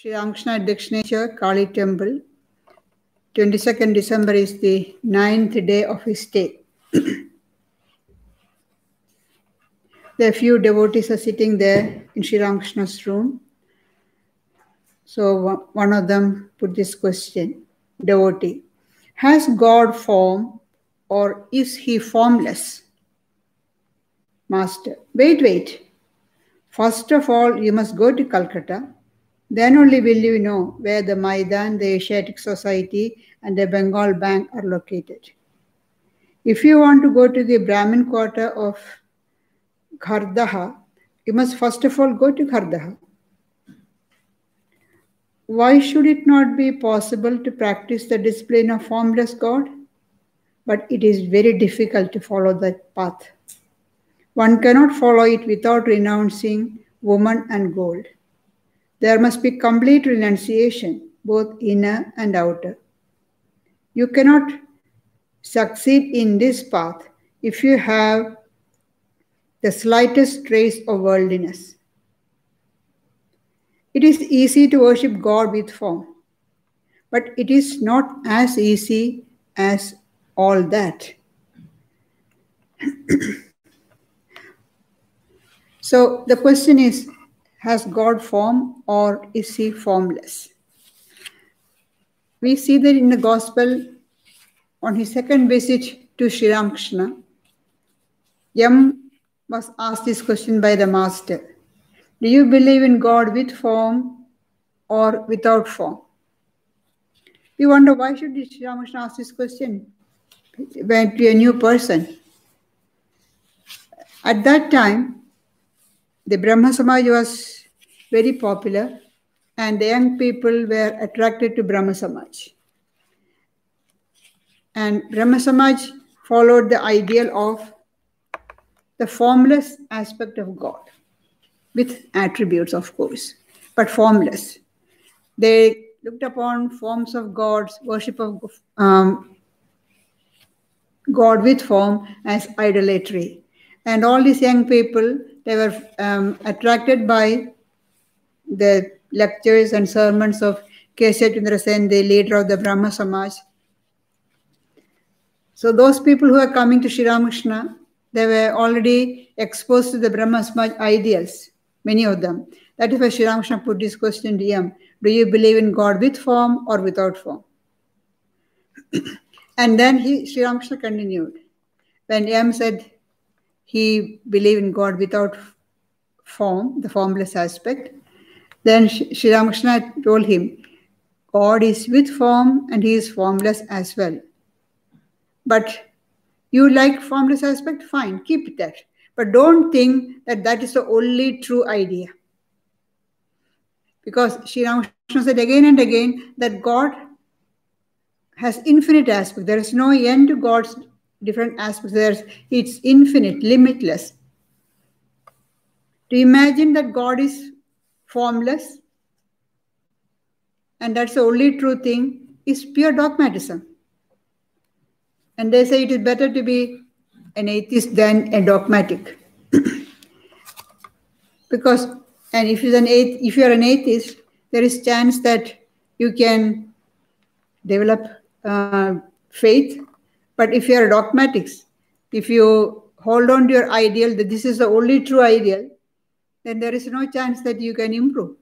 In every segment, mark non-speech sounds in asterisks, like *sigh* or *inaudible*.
Sri Ramakrishna Dakshineshwar Kali Temple. 22nd December is the ninth day of his stay. *clears throat* the few devotees are sitting there in Sri Ramakrishna's room. So one of them put this question, devotee, has God form or is he formless? Master, wait, wait. First of all, you must go to Calcutta. Then only will you know where the Maidan, the Asiatic Society, and the Bengal Bank are located. If you want to go to the Brahmin quarter of Khardaha, you must first of all go to Khardaha. Why should it not be possible to practice the discipline of formless God? But it is very difficult to follow that path. One cannot follow it without renouncing woman and gold. There must be complete renunciation, both inner and outer. You cannot succeed in this path if you have the slightest trace of worldliness. It is easy to worship God with form, but it is not as easy as all that. *clears throat* so the question is Has God form or is he formless? We see that in the Gospel on his second visit to Sri Ramakrishna, M was asked this question by the Master Do you believe in God with form or without form? We wonder why should Sri Ramakrishna ask this question when to a new person? At that time, the Brahma Samaj was very popular and the young people were attracted to Brahma Samaj. And Brahma Samaj followed the ideal of the formless aspect of God, with attributes, of course, but formless. They looked upon forms of gods, worship of um, God with form as idolatry. And all these young people, they were um, attracted by the lectures and sermons of Keshab Sen, the leader of the Brahma Samaj. So those people who are coming to Sri Ramakrishna, they were already exposed to the Brahma Samaj ideals, many of them. That is why Sri Ramakrishna put this question to him, do you believe in God with form or without form? *clears throat* and then he, Sri Ramakrishna continued. When M said he believed in God without form, the formless aspect, then Sri Ramakrishna told him, God is with form and he is formless as well. But you like formless aspect? Fine, keep that. But don't think that that is the only true idea. Because Sri Ramakrishna said again and again that God has infinite aspect. There is no end to God's different aspects. There's, it's infinite, limitless. To imagine that God is formless and that's the only true thing is pure dogmatism. And they say it is better to be an atheist than a dogmatic. *clears throat* because and if you're an if you're an atheist, there is chance that you can develop uh, faith. But if you are dogmatics, if you hold on to your ideal that this is the only true ideal, then there is no chance that you can improve.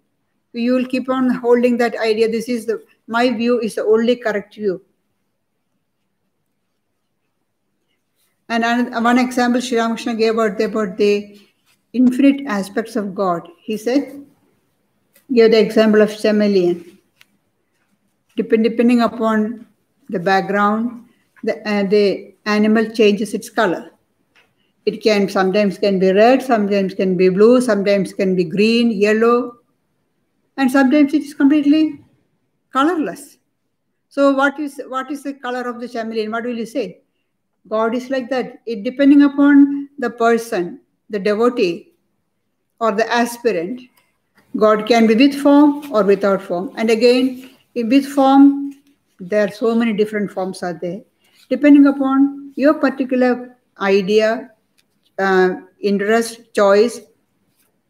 You will keep on holding that idea. This is the my view is the only correct view. And one example Sri Ramakrishna gave about the, about the infinite aspects of God. He said, give the example of chameleon. Depend, depending upon the background, the, uh, the animal changes its color. It can sometimes can be red, sometimes can be blue, sometimes can be green, yellow, and sometimes it is completely colorless. So what is what is the color of the chameleon? What will you say? God is like that. It depending upon the person, the devotee, or the aspirant. God can be with form or without form. And again, in with form, there are so many different forms are there. Depending upon your particular idea, uh, interest, choice,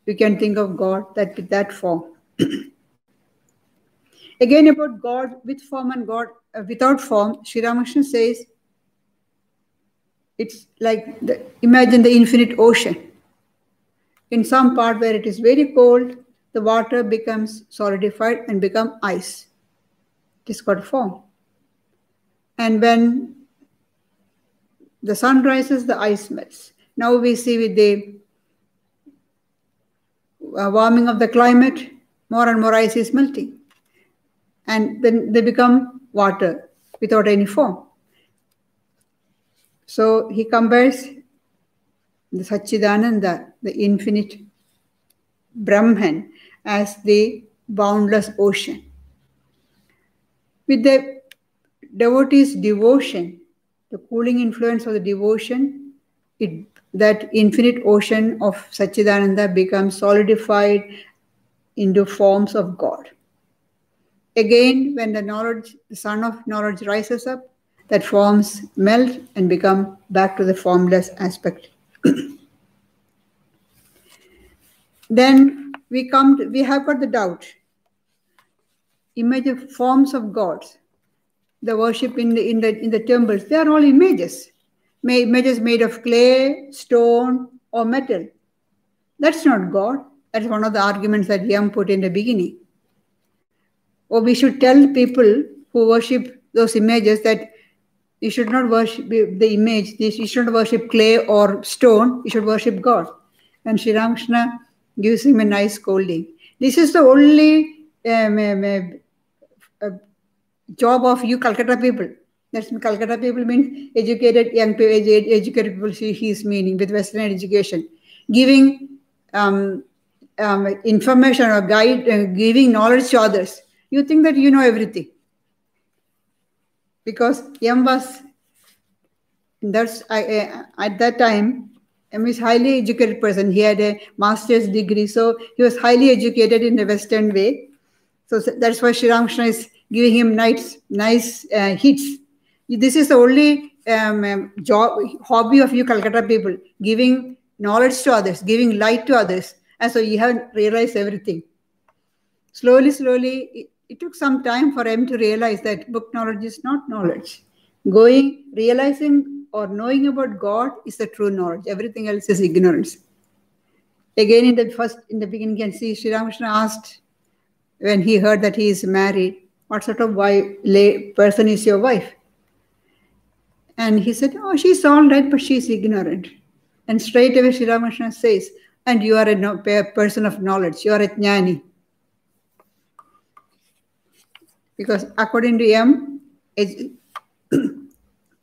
you can think of God that that form. *clears throat* Again, about God with form and God uh, without form, Sri Ramakrishna says it's like the, imagine the infinite ocean. In some part where it is very cold, the water becomes solidified and become ice. It is called form. And when the sun rises, the ice melts. Now we see with the uh, warming of the climate, more and more ice is melting. And then they become water without any form. So he compares the Satchidananda, the infinite Brahman, as the boundless ocean. With the devotee's devotion, the cooling influence of the devotion, it, that infinite ocean of Satchidananda becomes solidified into forms of God. Again, when the knowledge, the sun of knowledge rises up, that forms melt and become back to the formless aspect. *clears throat* then we come to, we have got the doubt image of forms of gods the worship in the in the in the temples they are all images images made of clay stone or metal that's not god that's one of the arguments that M put in the beginning or we should tell people who worship those images that you should not worship the image. This you should not worship clay or stone. You should worship God. And Sri Ramakrishna gives him a nice scolding. This is the only um, um, uh, job of you Calcutta people. That's Calcutta people means educated young people, educated people. He is meaning with Western education, giving um, um, information or guide, uh, giving knowledge to others. You think that you know everything because M was that's I, at that time M is highly educated person. He had a master's degree, so he was highly educated in the Western way. So that's why Sri Ramakrishna is giving him nice, nice uh, hits. This is the only um, um, job hobby of you Calcutta people, giving knowledge to others, giving light to others. And so you haven't realized everything. Slowly, slowly, it took some time for him to realize that book knowledge is not knowledge. Going, realizing or knowing about God is the true knowledge. Everything else is ignorance. Again, in the first, in the beginning, you can see Sri Ramakrishna asked when he heard that he is married, what sort of wife, lay person is your wife? And he said, oh, she's all right, but she's ignorant. And straight away Sri Ramakrishna says, and you are a person of knowledge, you are a jnani because according to him, *clears throat*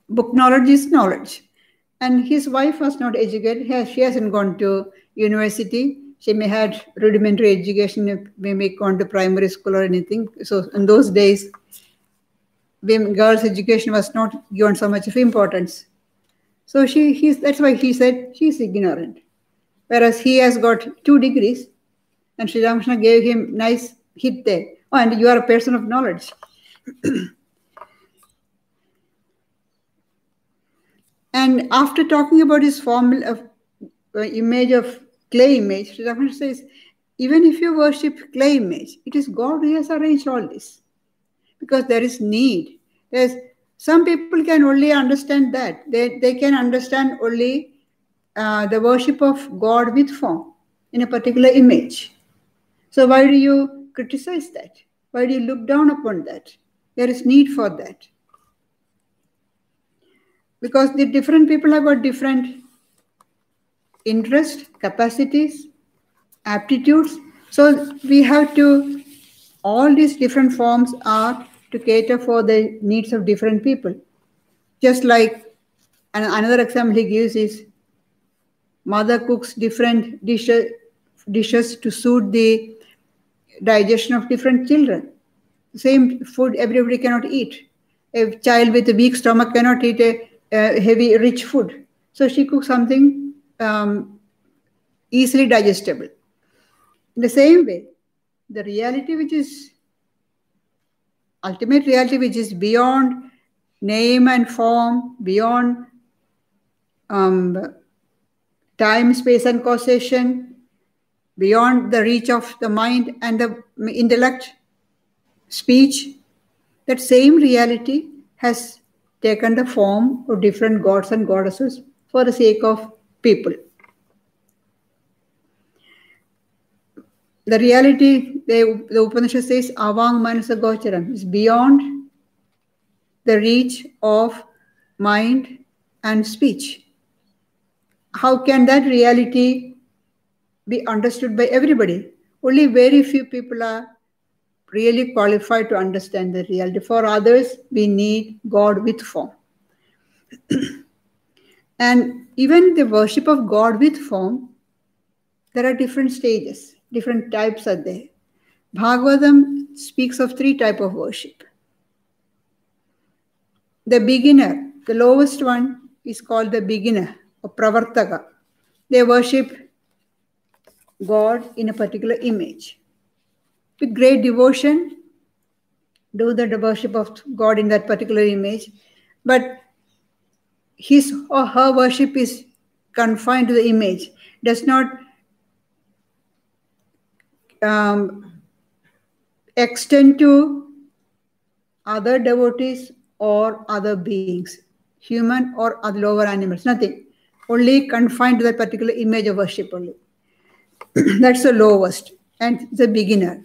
book knowledge is knowledge. And his wife was not educated. She hasn't gone to university. She may had rudimentary education, if we may gone to primary school or anything. So in those days, women, girls' education was not given so much of importance. So she, he's, that's why he said she's ignorant. Whereas he has got two degrees, and Sri Ramakrishna gave him nice hit there oh and you are a person of knowledge. *clears throat* and after talking about his form of uh, image of clay image, Sri Ramakrishna says, even if you worship clay image, it is God who has arranged all this. Because there is need. There's some people can only understand that. They, they can understand only uh, the worship of God with form in a particular image. So why do you criticize that? Why do you look down upon that? There is need for that. Because the different people have got different interest, capacities, aptitudes. So we have to, all these different forms are to cater for the needs of different people. Just like another example he gives is mother cooks different dishes dishes to suit the digestion of different children. Same food everybody cannot eat. A child with a weak stomach cannot eat a, a heavy, rich food. So she cooks something um, easily digestible. In the same way, the reality which is ultimate reality which is beyond name and form, beyond um, time, space, and causation, beyond the reach of the mind and the intellect, speech, that same reality has taken the form of different gods and goddesses for the sake of people. The reality, the, the Upanishad says, Avang Manasa Gocharam, is beyond the reach of mind and speech. How can that reality be understood by everybody? Only very few people are really qualified to understand the reality. For others, we need God with form. *clears throat* and even the worship of God with form, there are different stages, different types are there. Bhagavatam speaks of three type of worship. The beginner, the lowest one is called the beginner or pravartaka. They worship God in a particular image with great devotion, do the worship of God in that particular image, but his or her worship is confined to the image, does not um, extend to other devotees or other beings, human or other lower animals, nothing. Only confined to that particular image of worship only. *clears throat* That's the lowest and the beginner.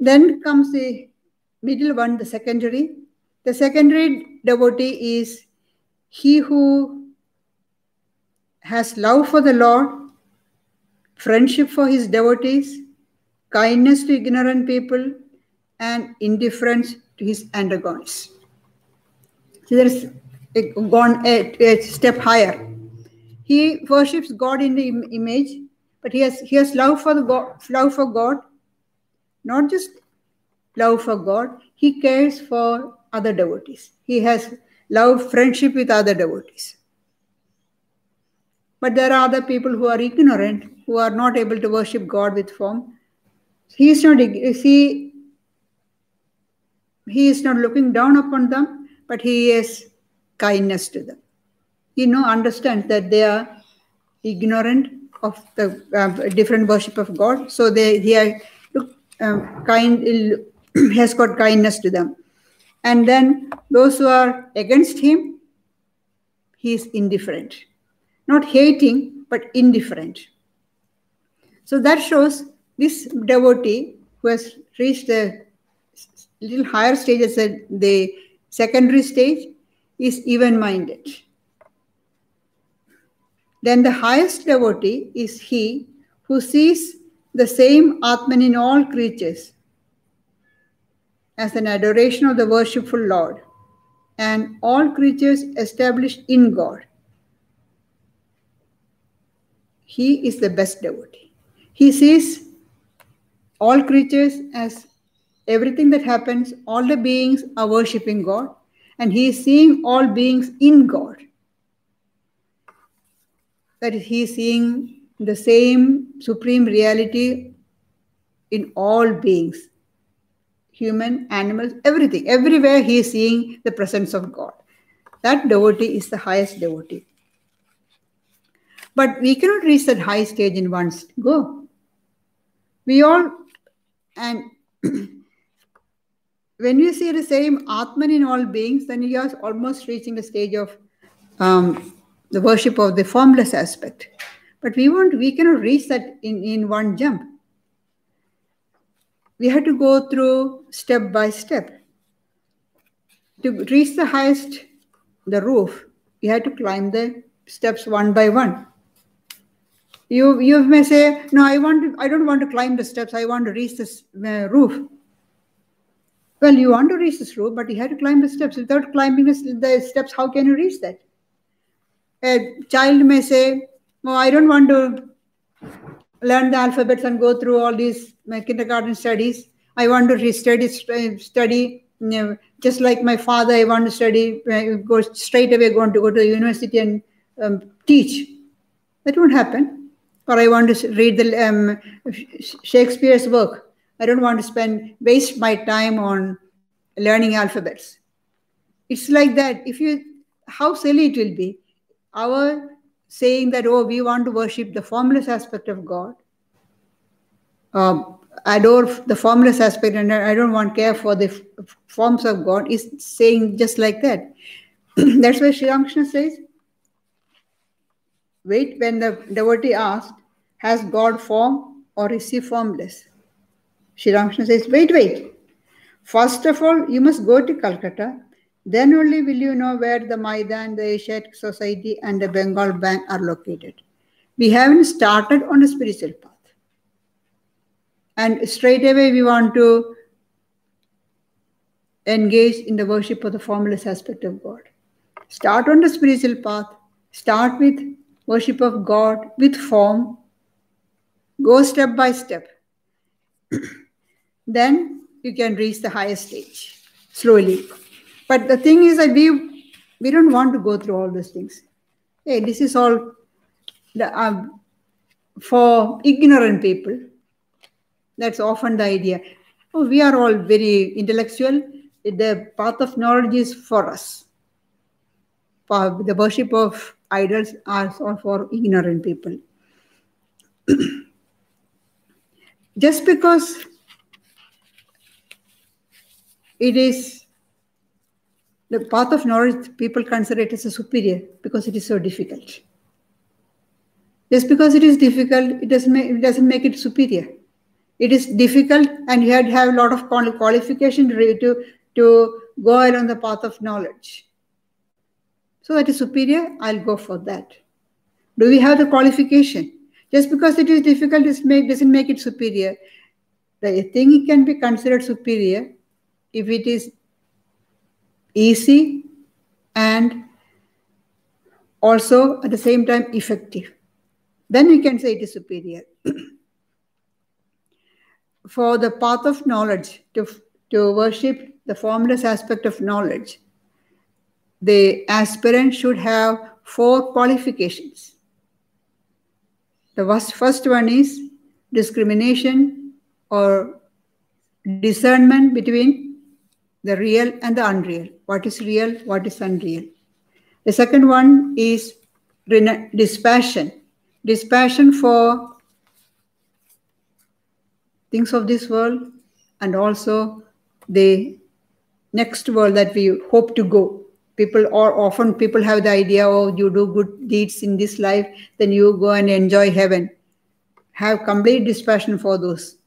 Then comes the middle one, the secondary. The secondary devotee is he who has love for the Lord, friendship for his devotees, kindness to ignorant people, and indifference to his antagonists. So there's gone a, a, step higher. He worships God in the image, but he has he has love for the God, love for God, not just love for God, he cares for other devotees. He has love, friendship with other devotees. But there are other people who are ignorant, who are not able to worship God with form. He is not he, he is not looking down upon them, but he is kindness to them. He know understands that they are ignorant of the uh, different worship of God, so they he are um, kind has got kindness to them. And then those who are against him, he is indifferent. Not hating, but indifferent. So that shows this devotee who has reached a little higher stage as the secondary stage is even minded. Then the highest devotee is he who sees the same Atman in all creatures as an adoration of the worshipful Lord and all creatures established in God. He is the best devotee. He sees all creatures as everything that happens, all the beings are worshipping God, and he is seeing all beings in God. That is, he is seeing the same supreme reality in all beings human, animals, everything. Everywhere he is seeing the presence of God. That devotee is the highest devotee. But we cannot reach that high stage in one go. We all, and *clears throat* when you see the same Atman in all beings, then you are almost reaching the stage of um, the worship of the formless aspect. But we won't, we cannot reach that in, in one jump we had to go through step by step. To reach the highest, the roof, you had to climb the steps one by one. You, you may say, no, I want to, I don't want to climb the steps. I want to reach this uh, roof. Well, you want to reach this roof, but you had to climb the steps. Without climbing the steps, how can you reach that? A child may say, oh, I don't want to learn the alphabets and go through all these kindergarten studies. I want to study, study you know, just like my father. I want to study, uh, go straight away, going to go to university and um, teach. That won't happen. Or I want to read the um, Shakespeare's work. I don't want to spend waste my time on learning alphabets. It's like that. If you, how silly it will be. Our saying that, oh, we want to worship the formless aspect of God, um, adore the formless aspect and I don't want care for the forms of God is saying just like that. *clears throat* That's why Sri Ramakrishna says, wait, when the devotee asked, has God form or is he formless? Sri Ramakrishna says, wait, wait. First of all, you must go to Calcutta. Then only will you know where the Maidan, the Asiatic Society, and the Bengal Bank are located. We haven't started on a spiritual path and straight away we want to engage in the worship of the formless aspect of God. Start on the spiritual path, start with worship of God with form, go step by step. *clears throat* then you can reach the highest stage slowly. But the thing is that we we don't want to go through all those things. Hey, this is all the, um, for ignorant people that's often the idea. Oh, we are all very intellectual. The path of knowledge is for us. For the worship of idols are for ignorant people. *clears throat* Just because it is the path of knowledge, people consider it as a superior because it is so difficult. Just because it is difficult, it doesn't make, it doesn't make it superior it is difficult and you have to have a lot of qualification to, to go along the path of knowledge. So that is superior, I'll go for that. Do we have the qualification? Just because it is difficult it doesn't make it superior. The thing can be considered superior if it is easy and also at the same time effective. Then we can say it is superior. *clears throat* for the path of knowledge, to, to worship the formless aspect of knowledge, the aspirant should have four qualifications. The first one is discrimination or discernment between the real and the unreal. What is real, what is unreal. The second one is dispassion. Dispassion for things of this world and also the next world that we hope to go people or often people have the idea oh you do good deeds in this life then you go and enjoy heaven have complete dispassion for those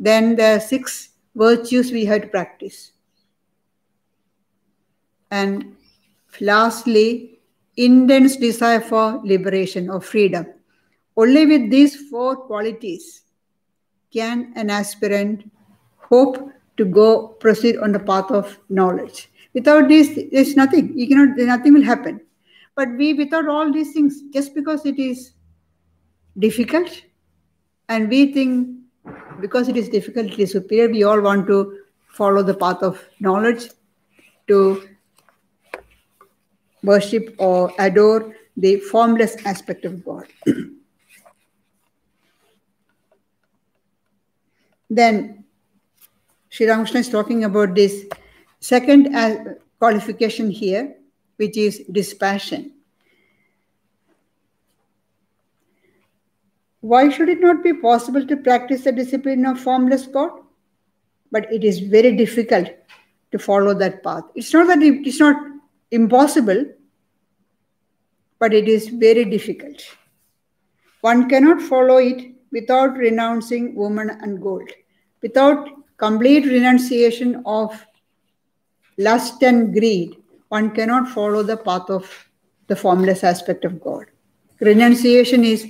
then the six virtues we have to practice and lastly intense desire for liberation or freedom only with these four qualities can an aspirant hope to go proceed on the path of knowledge? Without this, there's nothing. You cannot. Nothing will happen. But we, without all these things, just because it is difficult, and we think because it is difficult, it is superior. We all want to follow the path of knowledge to worship or adore the formless aspect of God. *clears throat* Then Sri Ramakrishna is talking about this second uh, qualification here, which is dispassion. Why should it not be possible to practice the discipline of formless God? But it is very difficult to follow that path. It's not that it's not impossible, but it is very difficult. One cannot follow it without renouncing woman and gold, without complete renunciation of lust and greed, one cannot follow the path of the formless aspect of God. Renunciation is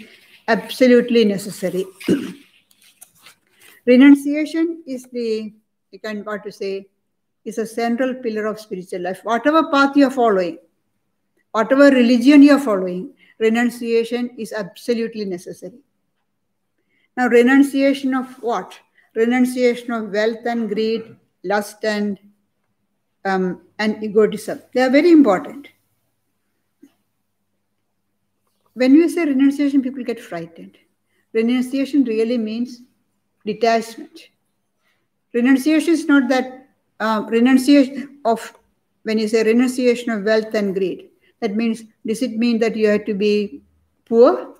absolutely necessary. *clears throat* renunciation is the, you can what to say, is a central pillar of spiritual life. Whatever path you are following, whatever religion you are following, renunciation is absolutely necessary. Now, renunciation of what? Renunciation of wealth and greed, lust and um, and egotism. They are very important. When we say renunciation, people get frightened. Renunciation really means detachment. Renunciation is not that um, renunciation of when you say renunciation of wealth and greed. That means does it mean that you have to be poor?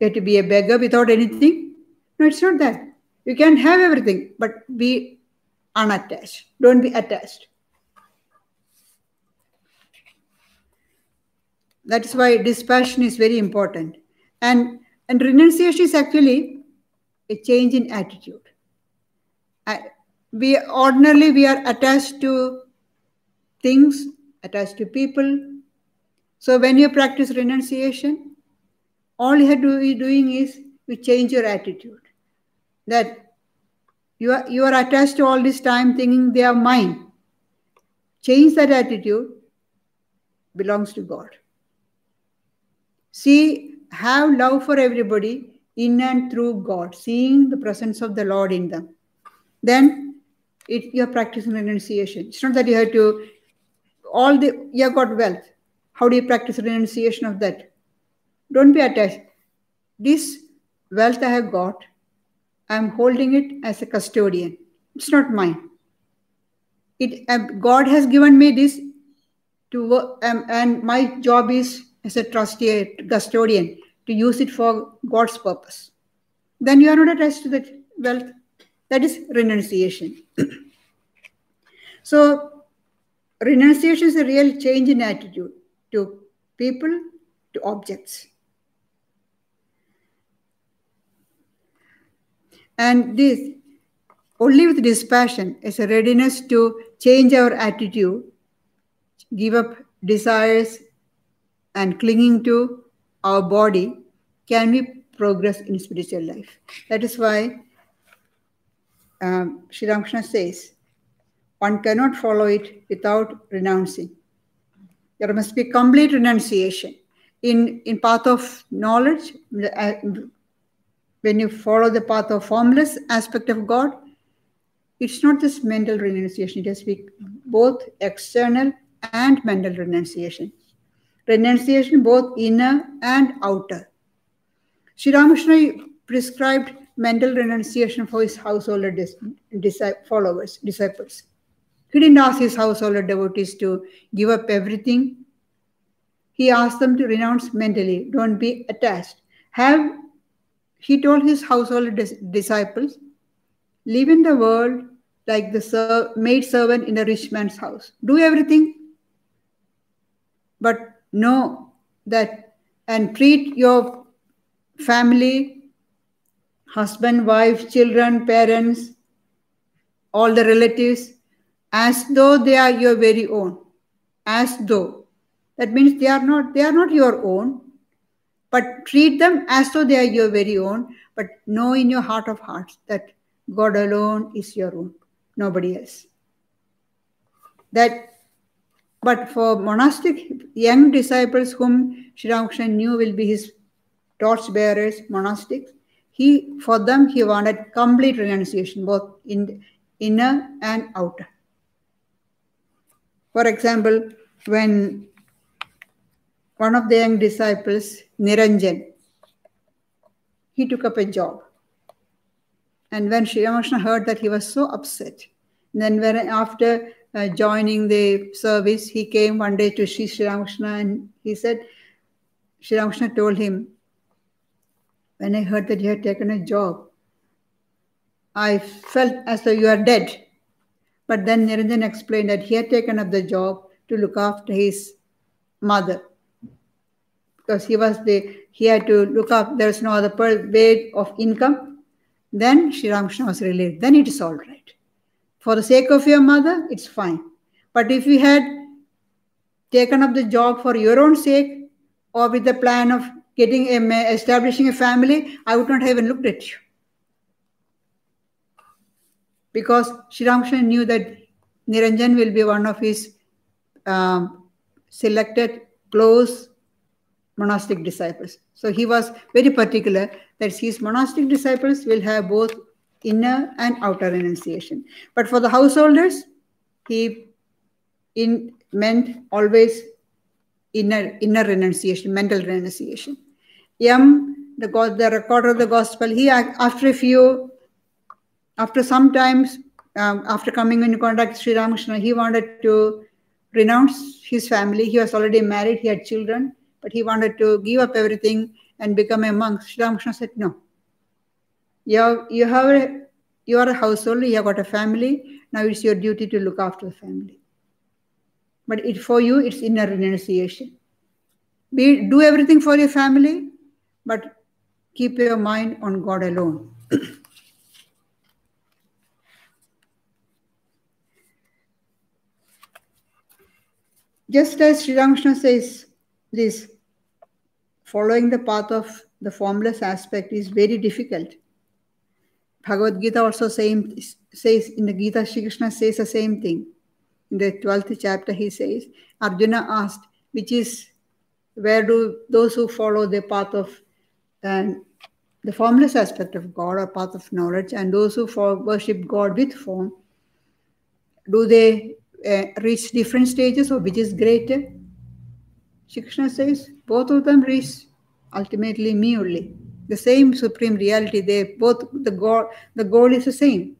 You have to be a beggar without anything? No, it's not that. You can have everything, but be unattached. Don't be attached. That's why dispassion is very important. And, and renunciation is actually a change in attitude. We ordinarily we are attached to things, attached to people. So when you practice renunciation, all you have to be doing is you change your attitude. That you are you are attached to all this time thinking they are mine. Change that attitude belongs to God. See, have love for everybody in and through God, seeing the presence of the Lord in them. Then it, you're practicing renunciation. It's not that you have to, all the, you have got wealth. How do you practice renunciation of that? Don't be attached. This wealth I have got, I'm holding it as a custodian. It's not mine. It, um, God has given me this to work, um, and my job is as a trustee, custodian, to use it for God's purpose. Then you are not attached to that wealth. That is renunciation. so, renunciation is a real change in attitude to people, to objects. And this, only with dispassion, is a readiness to change our attitude, give up desires and clinging to our body, can we progress in spiritual life? That is why um, Sri Ramakrishna says, one cannot follow it without renouncing. There must be complete renunciation. In, in path of knowledge, uh, when you follow the path of formless aspect of God, it's not just mental renunciation, it has to be both external and mental renunciation renunciation both inner and outer. Sri Ramakrishna prescribed mental renunciation for his householder followers, disciples. He didn't ask his householder devotees to give up everything. He asked them to renounce mentally, don't be attached. Have, he told his householder disciples, live in the world like the maid servant in a rich man's house. Do everything, but know that and treat your family, husband, wife, children, parents, all the relatives as though they are your very own. As though. That means they are not they are not your own, but treat them as though they are your very own, but know in your heart of hearts that God alone is your own, nobody else. That but for monastic young disciples whom Sri Ramakrishna knew will be his torch bearers, monastics, he for them he wanted complete renunciation, both in inner and outer. For example, when one of the young disciples, Niranjan, he took up a job. And when Sri Ramakrishna heard that, he was so upset. And then when after uh, joining the service, he came one day to Sri Ramakrishna and he said, Sri Ramakrishna told him, when I heard that you had taken a job, I felt as though you are dead. But then Niranjan explained that he had taken up the job to look after his mother. Because he was the he had to look up, there's no other way of income. Then Sri Ramakrishna was relieved. Then it is all right for the sake of your mother, it's fine. But if you had taken up the job for your own sake or with the plan of getting a, establishing a family, I would not have even looked at you. Because Sri Ramakrishna knew that Niranjan will be one of his um, selected close monastic disciples. So he was very particular that his monastic disciples will have both inner and outer renunciation. But for the householders, he in meant always inner inner renunciation, mental renunciation. M, the God, the recorder of the gospel, he after a few, after some times, um, after coming into contact with Sri Ramakrishna, he wanted to renounce his family. He was already married, he had children, but he wanted to give up everything and become a monk. Sri Ramakrishna said, No, you have, you have a You are a householder, you have got a family, now it's your duty to look after the family. But it, for you, it's inner renunciation. Be, do everything for your family, but keep your mind on God alone. *clears throat* Just as Sri Ramakrishna says, this following the path of the formless aspect is very difficult. Bhagavad Gita also same, says in the Gita, Sri Krishna says the same thing. In the 12th chapter, he says, Arjuna asked, which is where do those who follow the path of uh, the formless aspect of God or path of knowledge and those who worship God with form, do they uh, reach different stages or which is greater? Shri Krishna says both of them reach ultimately me only. The same supreme reality, they both the God the goal is the same.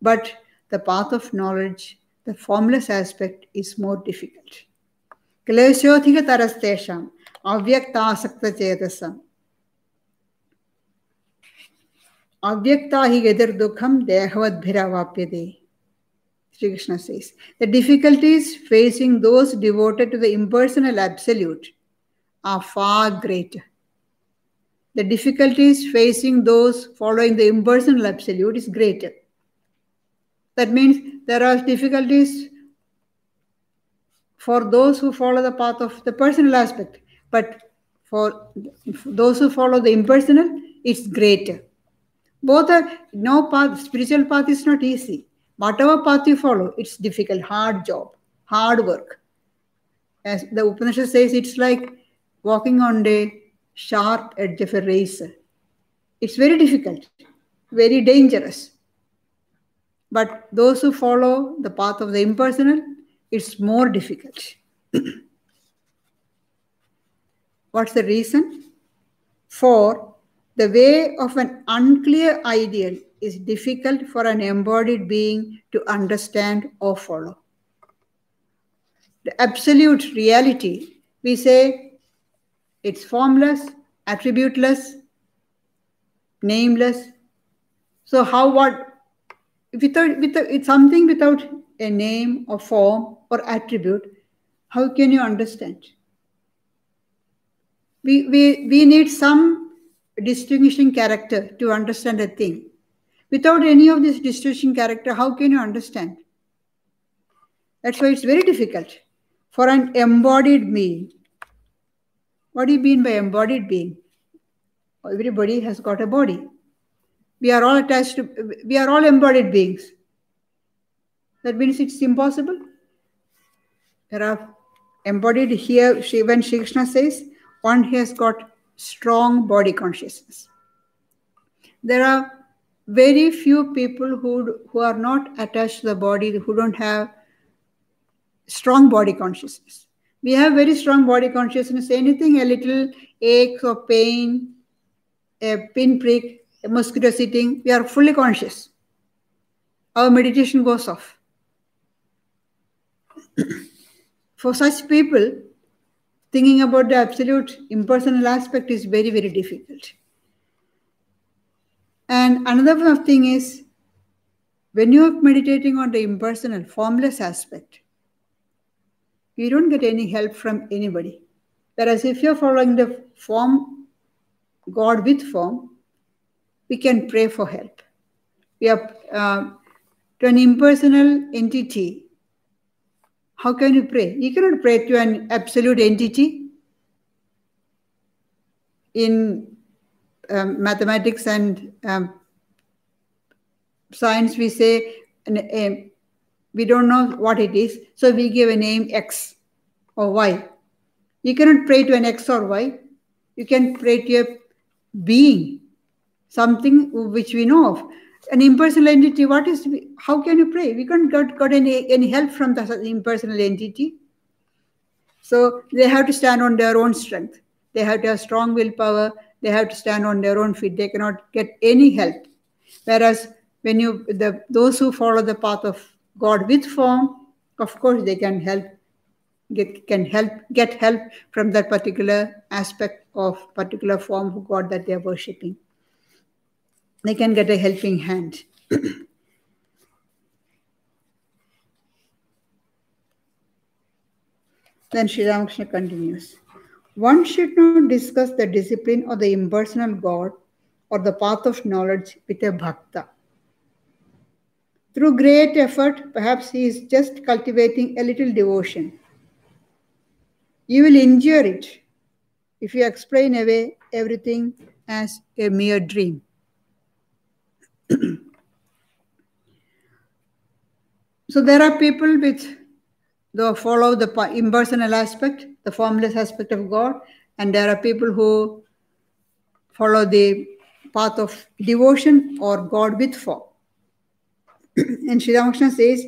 But the path of knowledge, the formless aspect is more difficult. क्लेशोधिकतरस्तेषाम् अव्यक्तासक्तचेतसम् avyakta hi yadirdukkham dehavadbhiravaapyate. Sri Krishna says, the difficulties facing those devoted to the impersonal absolute are far greater. The difficulties facing those following the impersonal absolute is greater. That means there are difficulties for those who follow the path of the personal aspect, but for those who follow the impersonal, it's greater. Both are no path, spiritual path is not easy whatever path you follow, it's difficult, hard job, hard work. As the Upanishad says, it's like walking on a sharp edge of a razor. It's very difficult, very dangerous. But those who follow the path of the impersonal, it's more difficult. *clears throat* What's the reason? For the way of an unclear ideal is difficult for an embodied being to understand or follow. The absolute reality, we say it's formless, attributeless, nameless. So how what without, without it's something without a name or form or attribute, how can you understand? We, we, we need some distinguishing character to understand a thing. Without any of this distinguishing character, how can you understand? That's why it's very difficult for an embodied being. What do you mean by embodied being? Everybody has got a body. We are all attached to, we are all embodied beings. That means it's impossible. There are embodied here, when Shri Krishna says, one has got strong body consciousness. There are very few people who, who are not attached to the body, who don't have strong body consciousness. We have very strong body consciousness. Anything, a little ache or pain, a pinprick, a mosquito sitting, we are fully conscious. Our meditation goes off. *clears throat* For such people, thinking about the absolute impersonal aspect is very, very difficult. And another thing is when you're meditating on the impersonal, formless aspect, you don't get any help from anybody. Whereas if you're following the form, God with form, we can pray for help. We are uh, to an impersonal entity. How can you pray? You cannot pray to an absolute entity. In um, mathematics and um, science, we say we don't know what it is, so we give a name X or Y. You cannot pray to an X or Y. You can pray to a being, something which we know of. An impersonal entity, what is, how can you pray? We can't get, got any, any help from the impersonal entity. So they have to stand on their own strength. They have to have strong willpower they have to stand on their own feet they cannot get any help whereas when you the those who follow the path of god with form of course they can help get can help get help from that particular aspect of particular form of god that they are worshipping they can get a helping hand *clears throat* then Sri Ramakrishna continues. One should not discuss the discipline or the impersonal God or the path of knowledge with a bhakta. Through great effort, perhaps he is just cultivating a little devotion. You will injure it if you explain away everything as a mere dream. So there are people which follow the impersonal aspect, the formless aspect of God, and there are people who follow the path of devotion or God with form. *clears throat* and Sri Ramakrishna says,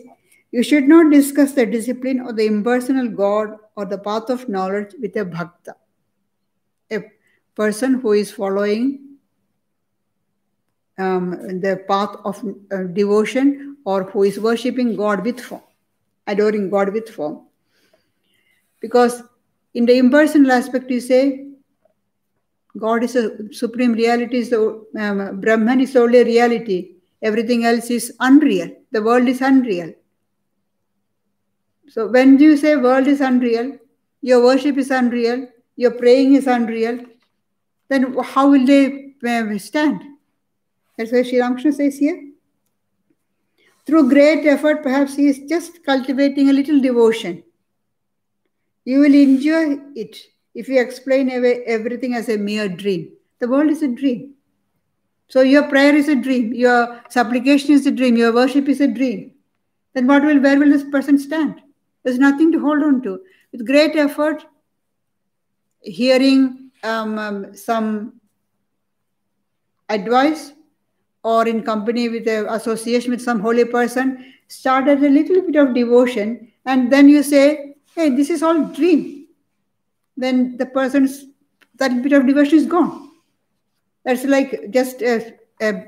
you should not discuss the discipline or the impersonal God or the path of knowledge with a bhakta, a person who is following um, the path of uh, devotion or who is worshipping God with form, adoring God with form. Because in the impersonal aspect, you say God is a supreme reality, the um, Brahman is only reality. Everything else is unreal. The world is unreal. So when you say world is unreal, your worship is unreal, your praying is unreal, then how will they uh, stand? That's why Sri Ramakrishna says here. Through great effort, perhaps he is just cultivating a little devotion. You will enjoy it if you explain away everything as a mere dream. The world is a dream. So your prayer is a dream, your supplication is a dream, your worship is a dream. Then what will where will this person stand? There's nothing to hold on to. With great effort, hearing um, um, some advice or in company with an association with some holy person, start started a little bit of devotion, and then you say, Hey, this is all dream. Then the person's that bit of devotion is gone. That's like just a, a,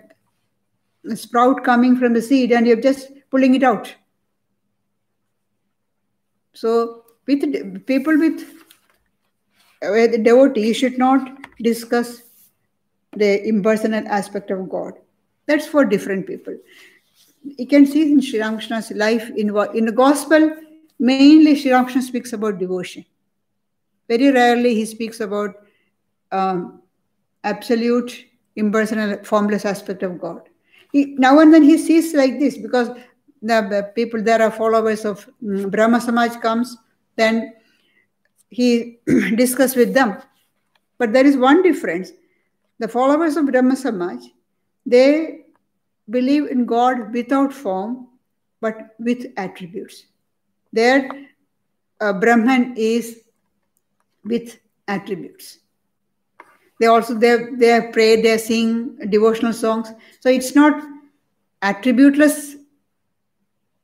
a sprout coming from the seed and you're just pulling it out. So with people with uh, devotee, you should not discuss the impersonal aspect of God. That's for different people. You can see in Sri Ramakrishna's life, in, in the gospel, mainly Sri Ramakrishna speaks about devotion. Very rarely he speaks about um, absolute, impersonal, formless aspect of God. He, now and then he sees like this because the people there are followers of um, Brahma Samaj comes, then he *clears throat* discuss with them. But there is one difference. The followers of Brahma Samaj, they believe in God without form, but with attributes. Their uh, Brahman is with attributes. They also they they pray, they sing devotional songs. So it's not attributeless,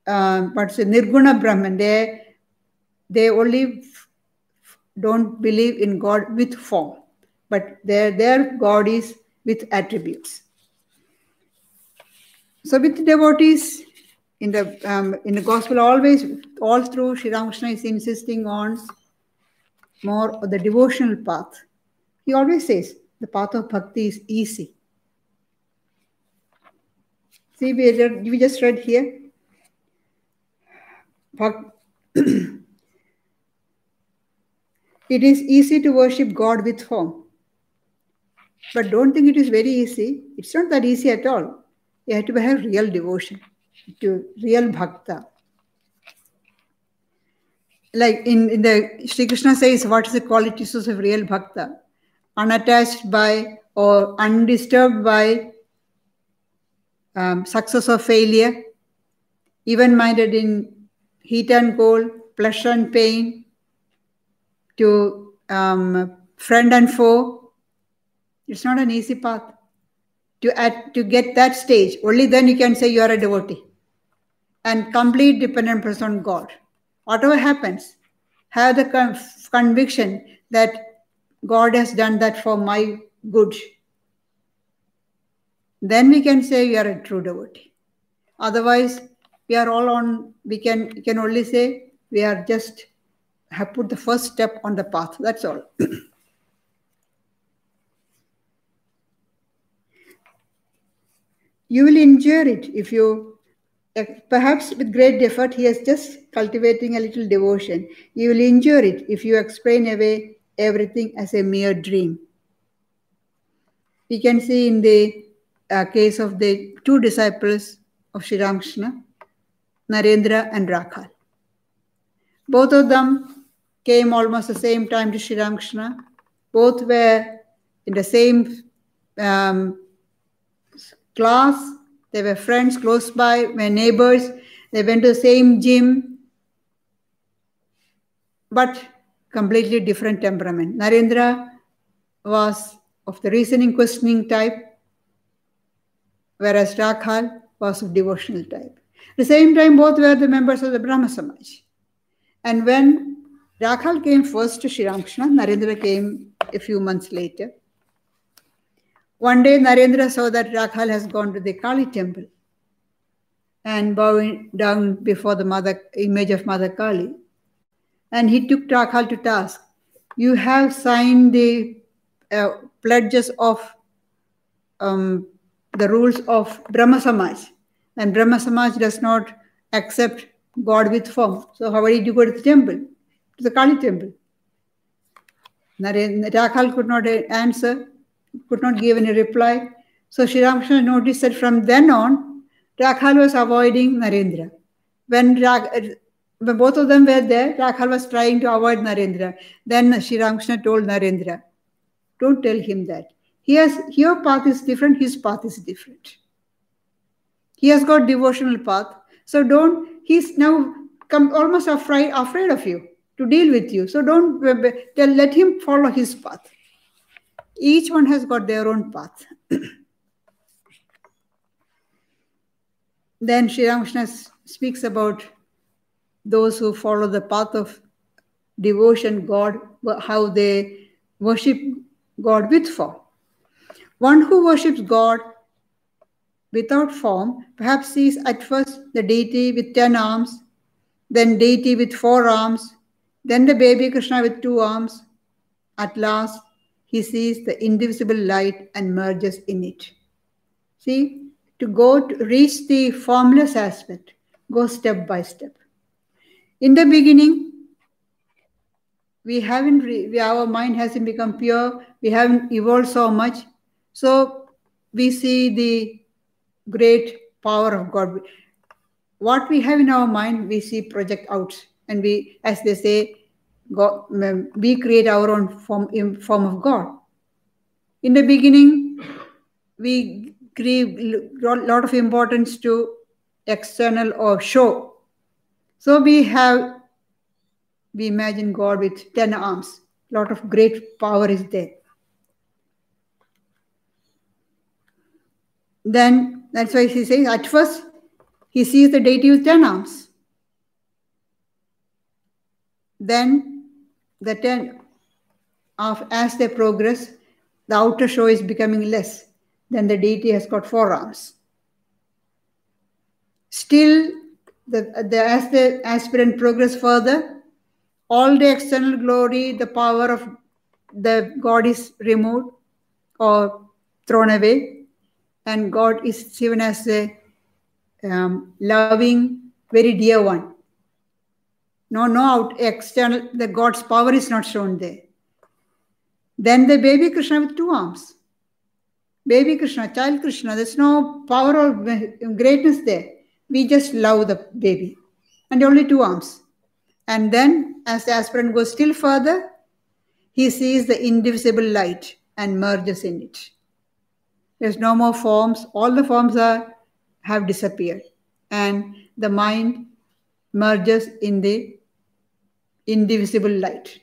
uh, but a nirguna Brahman. They they only don't believe in God with form, but their their God is with attributes. So with devotees in the um, in the gospel, always all through Sri Ramakrishna is insisting on more the devotional path he always says the path of bhakti is easy. See, we, we just read here. *clears throat* it is easy to worship God with form. But don't think it is very easy. It's not that easy at all. You have to have real devotion, to real bhakta. Like in, in the Sri Krishna says, what is the quality qualities of real bhakta? unattached by or undisturbed by um, success or failure, even minded in heat and cold, pleasure and pain, to um, friend and foe. It's not an easy path. To, add, to get that stage, only then you can say you are a devotee. And complete dependence on God. Whatever happens, have the conviction that God has done that for my good. Then we can say we are a true devotee. Otherwise, we are all on, we can, we can only say we are just have put the first step on the path. That's all. *clears throat* You will enjoy it if you, perhaps with great effort, he is just cultivating a little devotion. You will enjoy it if you explain away everything as a mere dream. We can see in the uh, case of the two disciples of Sri Ramakrishna, Narendra and Rakhal. Both of them came almost the same time to Sri Ramakrishna. Both were in the same um, class. They were friends close by, were neighbors. They went to the same gym, but completely different temperament. Narendra was of the reasoning, questioning type, whereas Rakhal was of devotional type. At the same time, both were the members of the Brahma Samaj. And when Rakhal came first to Sri Ramakrishna, Narendra came a few months later. One day, Narendra saw that Rakhal has gone to the Kali temple and bowing down before the mother image of Mother Kali. And he took Rakhal to task. You have signed the uh, pledges of um, the rules of Brahma Samaj, and Brahma Samaj does not accept God with form. So how did you go to the temple, to the Kali temple? Rakhal could not answer could not give any reply. So Sri Ramakrishna noticed that from then on, Rakhal was avoiding Narendra. When, when both of them were there, Rakhal was trying to avoid Narendra. Then Sri Ramakrishna told Narendra, don't tell him that. He has, your path is different, his path is different. He has got devotional path. So don't, he's now come almost afraid, afraid of you to deal with you. So don't tell, let him follow his path each one has got their own path. *clears throat* then Sri Ramakrishna speaks about those who follow the path of devotion, God, how they worship God with form. One who worships God without form perhaps sees at first the deity with ten arms, then deity with four arms, then the baby Krishna with two arms, at last he sees the indivisible light and merges in it. See, to go to reach the formless aspect, go step by step. In the beginning, we haven't, we, our mind hasn't become pure, we haven't evolved so much. So we see the great power of God. What we have in our mind, we see project out. And we, as they say, God, um, we create our own form, form of God. In the beginning, we give a lot of importance to external or show. So we have, we imagine God with 10 arms. A lot of great power is there. Then that's why he says at first he sees the deity with 10 arms. Then the ten of as they progress, the outer show is becoming less. Then the deity has got four arms. Still, the, the, as the aspirant progress further, all the external glory, the power of the God is removed or thrown away, and God is seen as a um, loving, very dear one. No, no out external, the God's power is not shown there. Then the baby Krishna with two arms. Baby Krishna, child Krishna, there's no power or greatness there. We just love the baby. And only two arms. And then, as the aspirant goes still further, he sees the indivisible light and merges in it. There's no more forms. All the forms are have disappeared. And the mind merges in the indivisible light.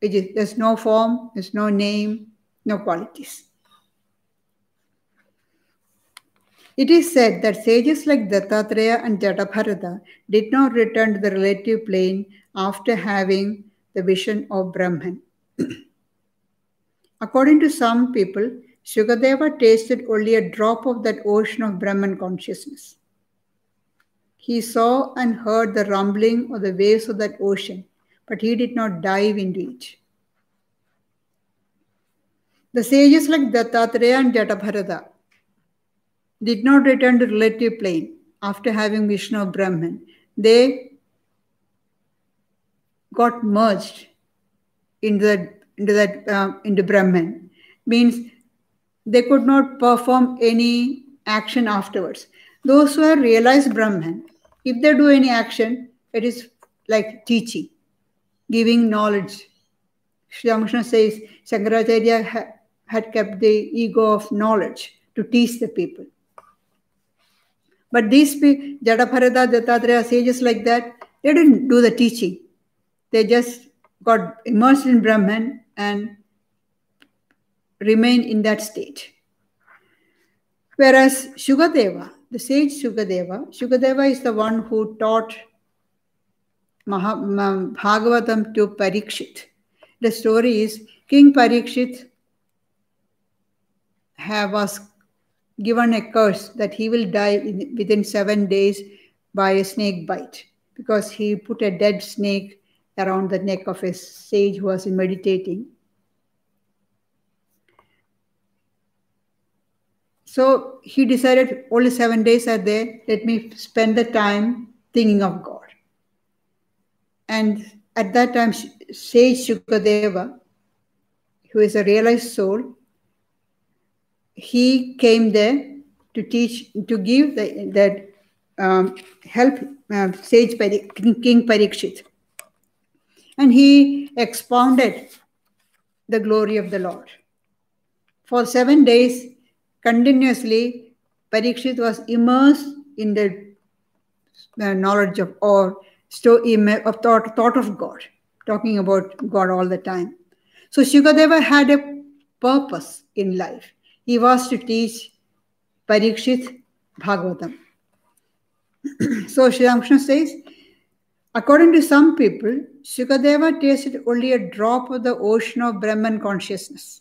Is, there's no form, there's no name, no qualities. It is said that sages like Dattatreya and Jadabharata did not return to the relative plane after having the vision of Brahman. *clears throat* According to some people, Shukadeva tasted only a drop of that ocean of Brahman consciousness. He saw and heard the rumbling of the waves of that ocean, but he did not dive into it. The sages like Dattatreya and Jadabharata, did not return to relative plane after having vision of Brahman. They got merged into that into that uh, into Brahman. Means they could not perform any action afterwards. Those who have realized Brahman, if they do any action, it is like teaching, giving knowledge. Sri Ramakrishna says Shankaracharya ha- had kept the ego of knowledge to teach the people. But these people, Jadabharata, Dattatreya, sages like that, they didn't do the teaching. They just got immersed in Brahman and remained in that state. Whereas Shukadeva, the sage Shukadeva, Shukadeva is the one who taught Bhagavatam to Parikshit. The story is King Parikshit have, was given a curse that he will die in, within seven days by a snake bite because he put a dead snake around the neck of a sage who was meditating. So he decided only seven days are there, let me spend the time thinking of God. And at that time, sage Shukadeva, who is a realized soul, he came there to teach, to give the, that um, help uh, sage King Parikshit. And he expounded the glory of the Lord. For seven days, continuously, Parikshit was immersed in the uh, knowledge of or of thought, thought of God, talking about God all the time. So Shukadeva had a purpose in life. He was to teach Parikshit Bhagavatam. *clears throat* so Sri Ramakrishna says, according to some people, Shukadeva tasted only a drop of the ocean of Brahman consciousness.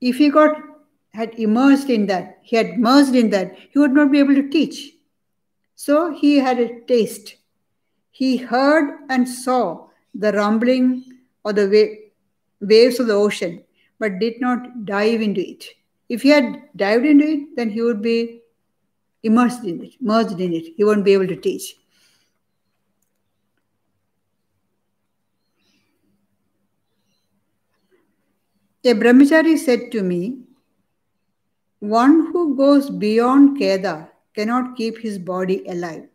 If he got had immersed in that, he had merged in that, he would not be able to teach. So he had a taste. He heard and saw the rumbling or the wa- waves of the ocean, but did not dive into it. If he had dived into it, then he would be immersed in it, merged in it. He won't be able to teach. A brahmachari said to me, One who goes beyond Kedar cannot keep his body alive.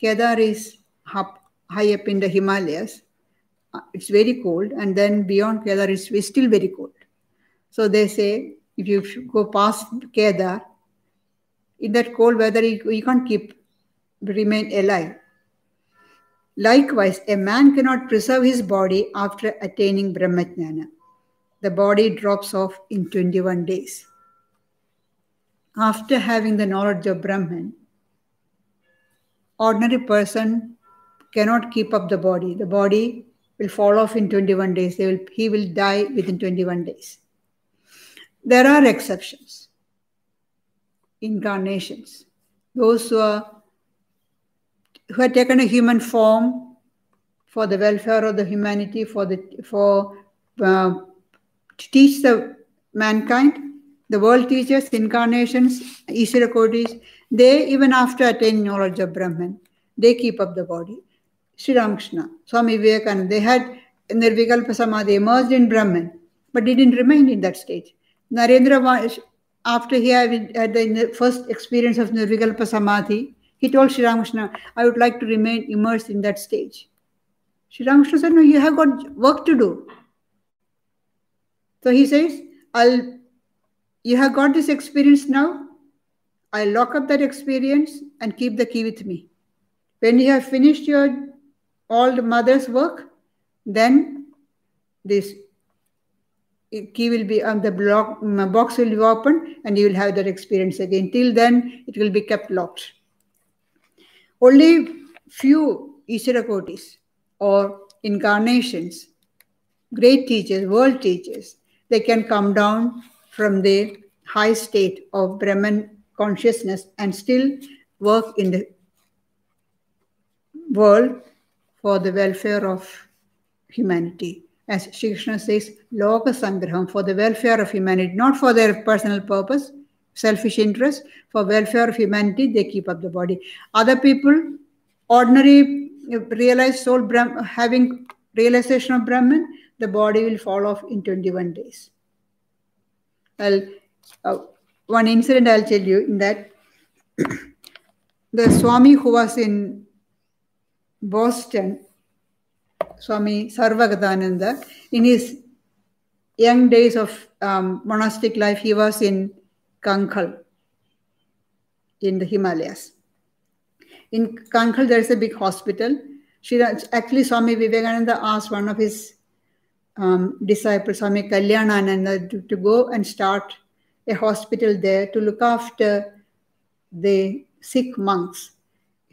Kedar is high up in the Himalayas. Uh, it's very cold, and then beyond Kedar is still very cold. So they say if you go past Kedar, in that cold weather, you, you can't keep remain alive. Likewise, a man cannot preserve his body after attaining Brahmajnana. The body drops off in 21 days after having the knowledge of Brahman, ordinary person cannot keep up the body. The body will fall off in 21 days. Will, he will die within 21 days. There are exceptions, incarnations. Those who are who have taken a human form for the welfare of the humanity, for the for uh, to teach the mankind, the world teachers, incarnations, Ishvara Kotis, they, even after attaining knowledge of Brahman, they keep up the body. Sri Ramakrishna, Swami Vivekananda, they had Nirvikalpa Samadhi, emerged in Brahman, but didn't remain in that state. Narendra, after he had, had the first experience of Nirvikalpa Samadhi, he told Sri Ramakrishna, I would like to remain immersed in that stage. Sri Ramakrishna said, No, you have got work to do. So he says, I'll you have got this experience now. I lock up that experience and keep the key with me. When you have finished your all the mother's work, then this key will be on um, the block box will be opened and you will have that experience again. Till then, it will be kept locked. Only few Ishvara or incarnations, great teachers, world teachers, they can come down from the high state of Brahman consciousness and still work in the world for the welfare of humanity. As Shri Krishna says, Loka Sangraham, for the welfare of humanity, not for their personal purpose, selfish interest, for welfare of humanity, they keep up the body. Other people, ordinary uh, realized soul, having realization of Brahman, the body will fall off in 21 days. I'll, uh, one incident I'll tell you in that *coughs* the Swami who was in Boston, Swami Sarvagatananda, in his young days of um, monastic life, he was in Kankhal in the Himalayas. In Kankhal, there is a big hospital. She, actually, Swami Vivekananda asked one of his um, disciple, Swami Kalyanananda, to, to go and start a hospital there to look after the sick monks.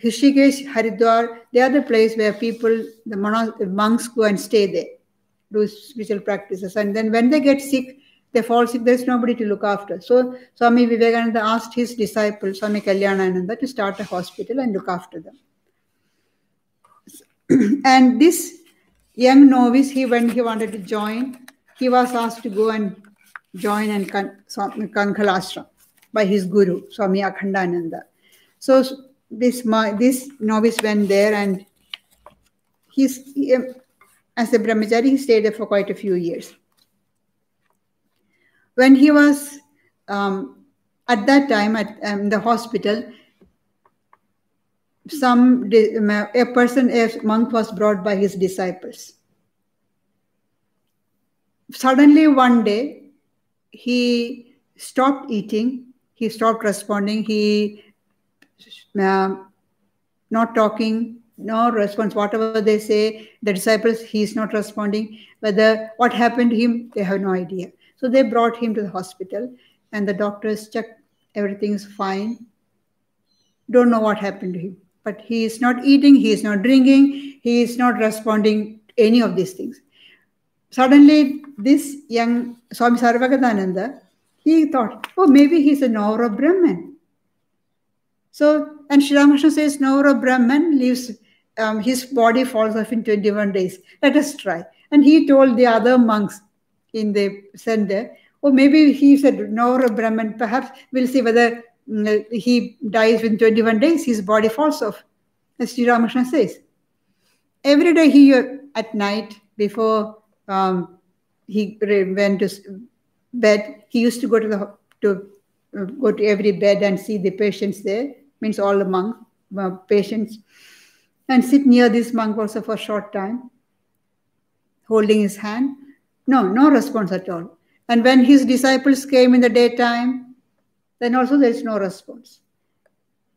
Rishikesh, Haridwar, they are the place where people, the monks go and stay there, do spiritual practices. And then when they get sick, they fall sick, there's nobody to look after. So Swami Vivekananda asked his disciple, Swami Kalyanananda, to start a hospital and look after them. *clears throat* and this young novice, he when he wanted to join, he was asked to go and join and Kankhal by his guru, Swami Akhandananda. So this this novice went there and he's he, um, as a brahmachari, he stayed there for quite a few years. When he was um, at that time at um, the hospital, some a person, a monk was brought by his disciples. Suddenly one day, he stopped eating. He stopped responding. He uh, not talking, no response. Whatever they say, the disciples, he is not responding. Whether what happened to him, they have no idea. So they brought him to the hospital, and the doctors checked everything is fine. Don't know what happened to him but he is not eating, he is not drinking, he is not responding to any of these things. Suddenly, this young Swami Sarvagatananda, he thought, oh, maybe he's a Naura Brahman. So, and Sri Ramakrishna says Naura Brahman leaves, um, his body falls off in 21 days. Let us try. And he told the other monks in the center, oh, maybe he said Naura Brahman, perhaps we'll see whether he dies within 21 days, his body falls off, as Sri Ramakrishna says. Every day he, at night, before um, he went to bed, he used to go to the to uh, go to every bed and see the patients there, means all the monk uh, patients, and sit near this monk also for a short time, holding his hand. No, no response at all. And when his disciples came in the daytime, then also there is no response.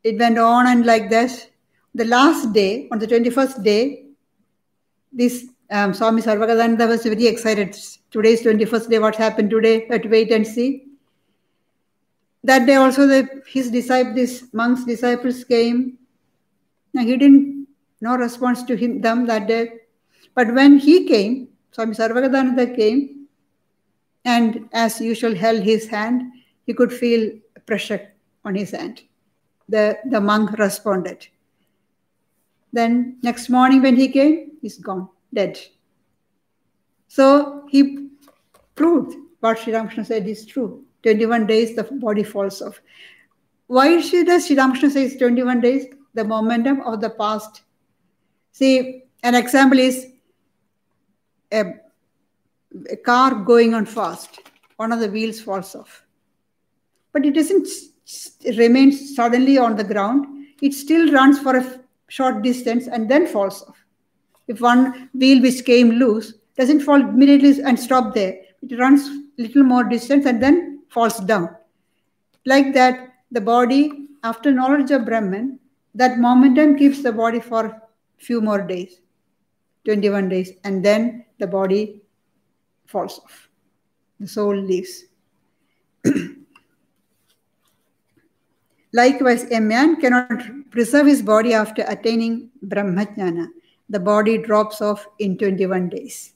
It went on and like this. The last day, on the 21st day, this um, Swami Sarvagatananda was very excited. Today's 21st day, what happened today? Let's wait and see. That day also, the, his disciples, this monk's disciples came. Now he didn't, no response to him, them that day. But when he came, Swami Sarvagatananda came, and as usual held his hand, he could feel pressure on his hand. The, the monk responded. Then next morning when he came, he's gone, dead. So he proved what Sri Ramakrishna said is true. 21 days, the body falls off. Why does Sri Ramakrishna say it's 21 days? The momentum of the past. See, an example is a, a car going on fast. One of the wheels falls off but it doesn't remain suddenly on the ground. It still runs for a short distance and then falls off. If one wheel which came loose doesn't fall immediately and stop there, it runs little more distance and then falls down. Like that, the body, after knowledge of Brahman, that momentum keeps the body for few more days, 21 days, and then the body falls off. The soul leaves. *clears throat* Likewise, a man cannot preserve his body after attaining Brahmajnana. The body drops off in 21 days.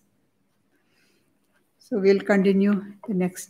So we'll continue the next.